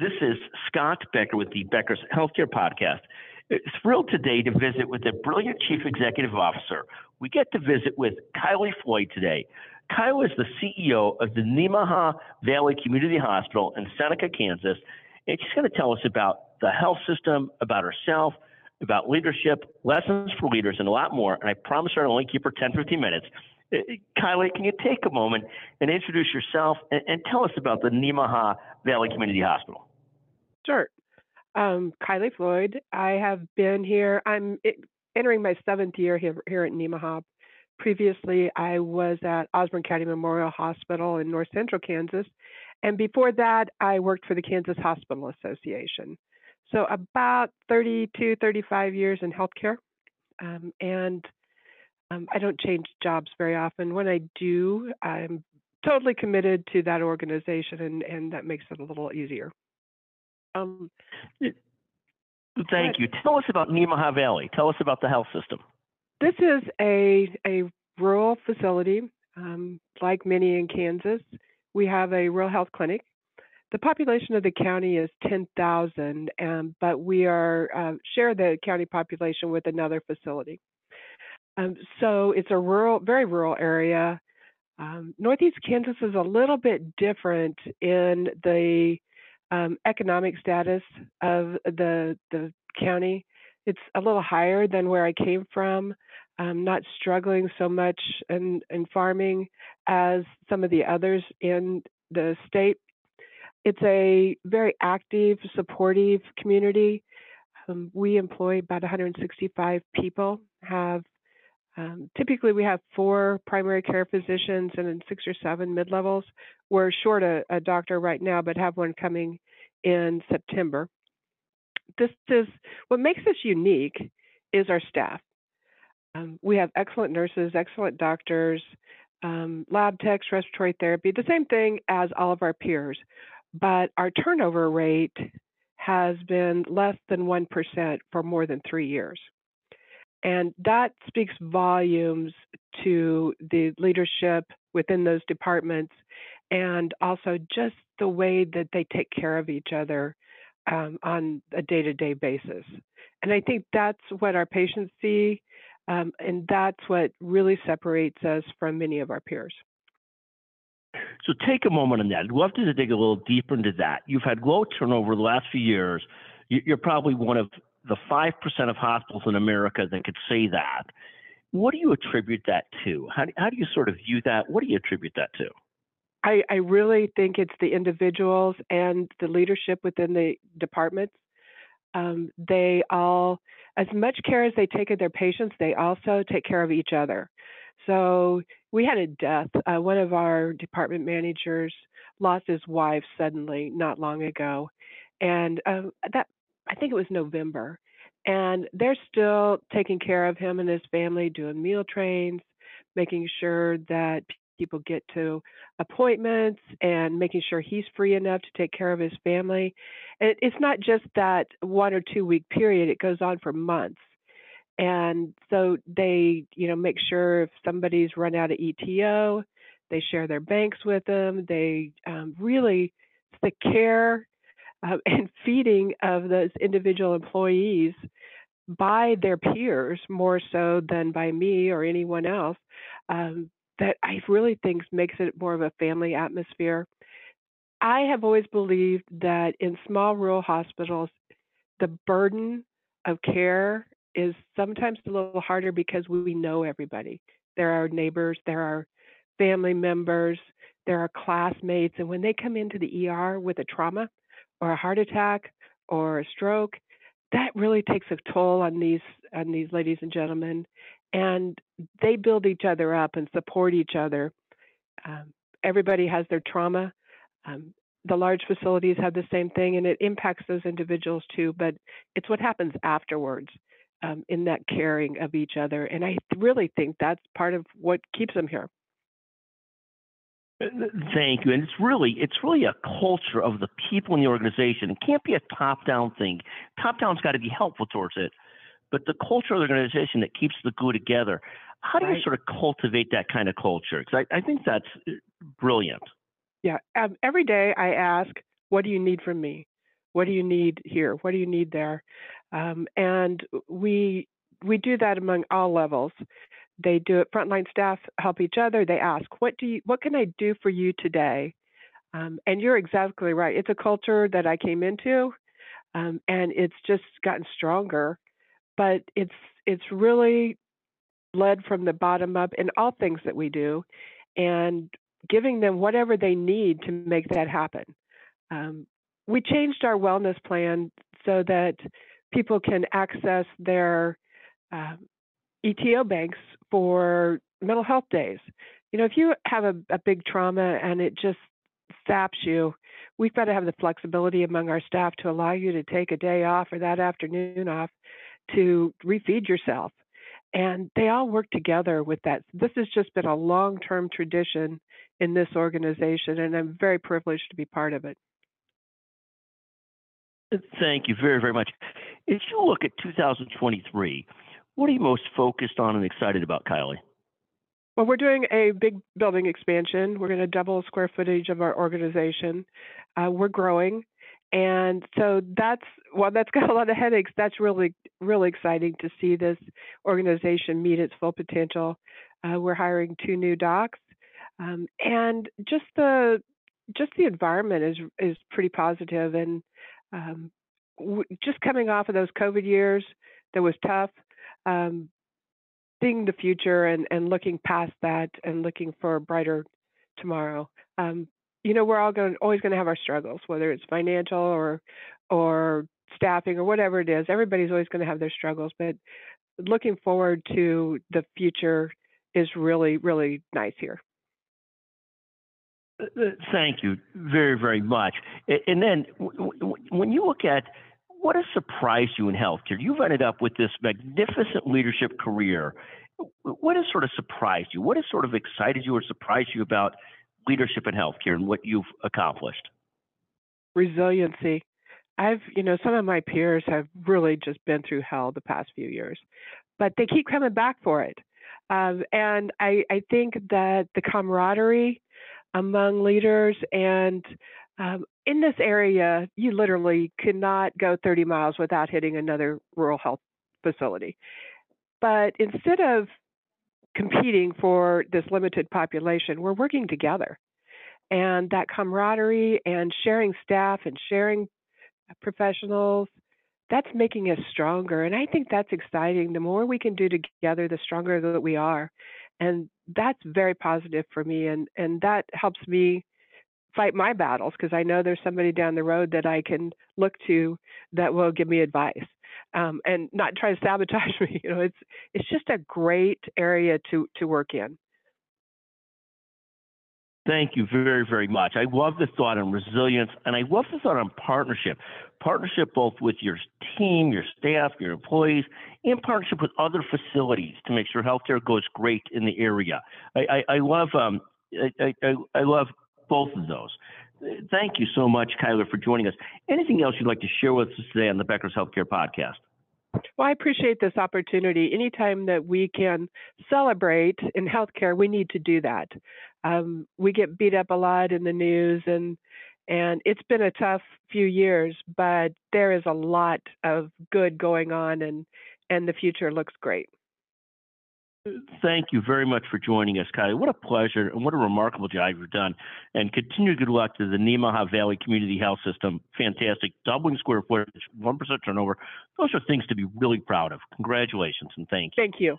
This is Scott Becker with the Becker's Healthcare Podcast. Thrilled today to visit with a brilliant Chief Executive Officer. We get to visit with Kylie Floyd today. Kylie is the CEO of the Nemaha Valley Community Hospital in Seneca, Kansas, and she's going to tell us about the health system, about herself, about leadership, lessons for leaders, and a lot more. And I promise her I'll only keep her 10, 15 minutes. Uh, Kylie, can you take a moment and introduce yourself and, and tell us about the Nemaha Valley Community Hospital? Sure. Um, Kylie Floyd. I have been here. I'm entering my seventh year here, here at Nemaha. Previously, I was at Osborne County Memorial Hospital in North Central Kansas. And before that, I worked for the Kansas Hospital Association. So about 32, 35 years in healthcare. Um, and um, I don't change jobs very often. When I do, I'm totally committed to that organization, and, and that makes it a little easier. Um, Thank you. Tell us about Nemaha Valley. Tell us about the health system. This is a, a rural facility, um, like many in Kansas. We have a rural health clinic. The population of the county is 10,000, um, but we are uh, share the county population with another facility. Um, so it's a rural, very rural area. Um, Northeast Kansas is a little bit different in the um, economic status of the the county. It's a little higher than where I came from. I'm not struggling so much in, in farming as some of the others in the state. It's a very active, supportive community. Um, we employ about 165 people, have um, typically, we have four primary care physicians and then six or seven mid levels. We're short a, a, doctor right now, but have one coming in September. This is what makes us unique is our staff. Um, we have excellent nurses, excellent doctors, um, lab techs, respiratory therapy, the same thing as all of our peers. But our turnover rate has been less than 1% for more than three years. And that speaks volumes to the leadership within those departments and also just the way that they take care of each other um, on a day to day basis. And I think that's what our patients see, um, and that's what really separates us from many of our peers. So take a moment on that. I'd love to dig a little deeper into that. You've had low turnover the last few years. You're probably one of the 5% of hospitals in America that could say that. What do you attribute that to? How do, how do you sort of view that? What do you attribute that to? I, I really think it's the individuals and the leadership within the departments. Um, they all, as much care as they take of their patients, they also take care of each other. So we had a death. Uh, one of our department managers lost his wife suddenly not long ago, and um, that I think it was November. And they're still taking care of him and his family, doing meal trains, making sure that people get to appointments and making sure he's free enough to take care of his family. And it's not just that one or two week period, it goes on for months. And so they, you know, make sure if somebody's run out of ETO, they share their banks with them. They um, really, the care and feeding of those individual employees by their peers more so than by me or anyone else um, that I really think makes it more of a family atmosphere. I have always believed that in small rural hospitals, the burden of care is sometimes a little harder because we know everybody. There are neighbors, there are family members, there are classmates, and when they come into the ER with a trauma, or a heart attack or a stroke, that really takes a toll on these on these ladies and gentlemen, and they build each other up and support each other. Um, everybody has their trauma. Um, the large facilities have the same thing, and it impacts those individuals too. But it's what happens afterwards um, in that caring of each other, and I really think that's part of what keeps them here. Thank you. And it's really it's really a culture of the people in the organization. It can't be a top down thing. Top down's got to be helpful towards it, but the culture of the organization that keeps the glue together. How do right. you sort of cultivate that kind of culture? Because I, I think that's brilliant. Yeah. Um, every day I ask, "What do you need from me?" What do you need here? What do you need there? Um, and we we do that among all levels. They do it. Frontline staff help each other. They ask, "What do you? What can I do for you today?" Um, and you're exactly right. It's a culture that I came into, um, and it's just gotten stronger. But it's it's really led from the bottom up in all things that we do, and giving them whatever they need to make that happen. Um, we changed our wellness plan so that people can access their um, ETO banks for mental health days. You know, if you have a, a big trauma and it just saps you, we've got to have the flexibility among our staff to allow you to take a day off or that afternoon off to refeed yourself. And they all work together with that. This has just been a long term tradition in this organization, and I'm very privileged to be part of it. Thank you very, very much. As you look at 2023, what are you most focused on and excited about, Kylie? Well, we're doing a big building expansion. We're going to double square footage of our organization. Uh, we're growing. And so that's well, that's got a lot of headaches. That's really, really exciting to see this organization meet its full potential. Uh, we're hiring two new docs, um, and just the just the environment is is pretty positive. And um, w- just coming off of those COVID years, that was tough. Um, seeing the future and, and looking past that and looking for a brighter tomorrow. Um, you know, we're all going always going to have our struggles, whether it's financial or or staffing or whatever it is. Everybody's always going to have their struggles, but looking forward to the future is really really nice here. Uh, uh, thank you very, very much. And then when you look at what has surprised you in healthcare? You've ended up with this magnificent leadership career. What has sort of surprised you? What has sort of excited you or surprised you about leadership in healthcare and what you've accomplished? Resiliency. I've, you know, some of my peers have really just been through hell the past few years, but they keep coming back for it. Um, and I, I think that the camaraderie among leaders and um, in this area, you literally cannot go 30 miles without hitting another rural health facility. But instead of competing for this limited population, we're working together. And that camaraderie and sharing staff and sharing professionals, that's making us stronger. And I think that's exciting. The more we can do together, the stronger that we are. And that's very positive for me. And, and that helps me fight my battles because I know there's somebody down the road that I can look to that will give me advice um, and not try to sabotage me. You know, it's it's just a great area to to work in. Thank you very, very much. I love the thought on resilience, and I love the thought on partnership. Partnership both with your team, your staff, your employees, and partnership with other facilities to make sure healthcare goes great in the area. I, I, I love um, I, I, I love both of those. Thank you so much, Kyler, for joining us. Anything else you'd like to share with us today on the Becker's Healthcare Podcast? Well, I appreciate this opportunity. Anytime that we can celebrate in healthcare, we need to do that. Um, we get beat up a lot in the news, and and it's been a tough few years, but there is a lot of good going on, and and the future looks great. Thank you very much for joining us, Kylie. What a pleasure and what a remarkable job you've done. And continued good luck to the Nemaha Valley Community Health System. Fantastic. Doubling square footage, 1% turnover. Those are things to be really proud of. Congratulations and thank you. Thank you.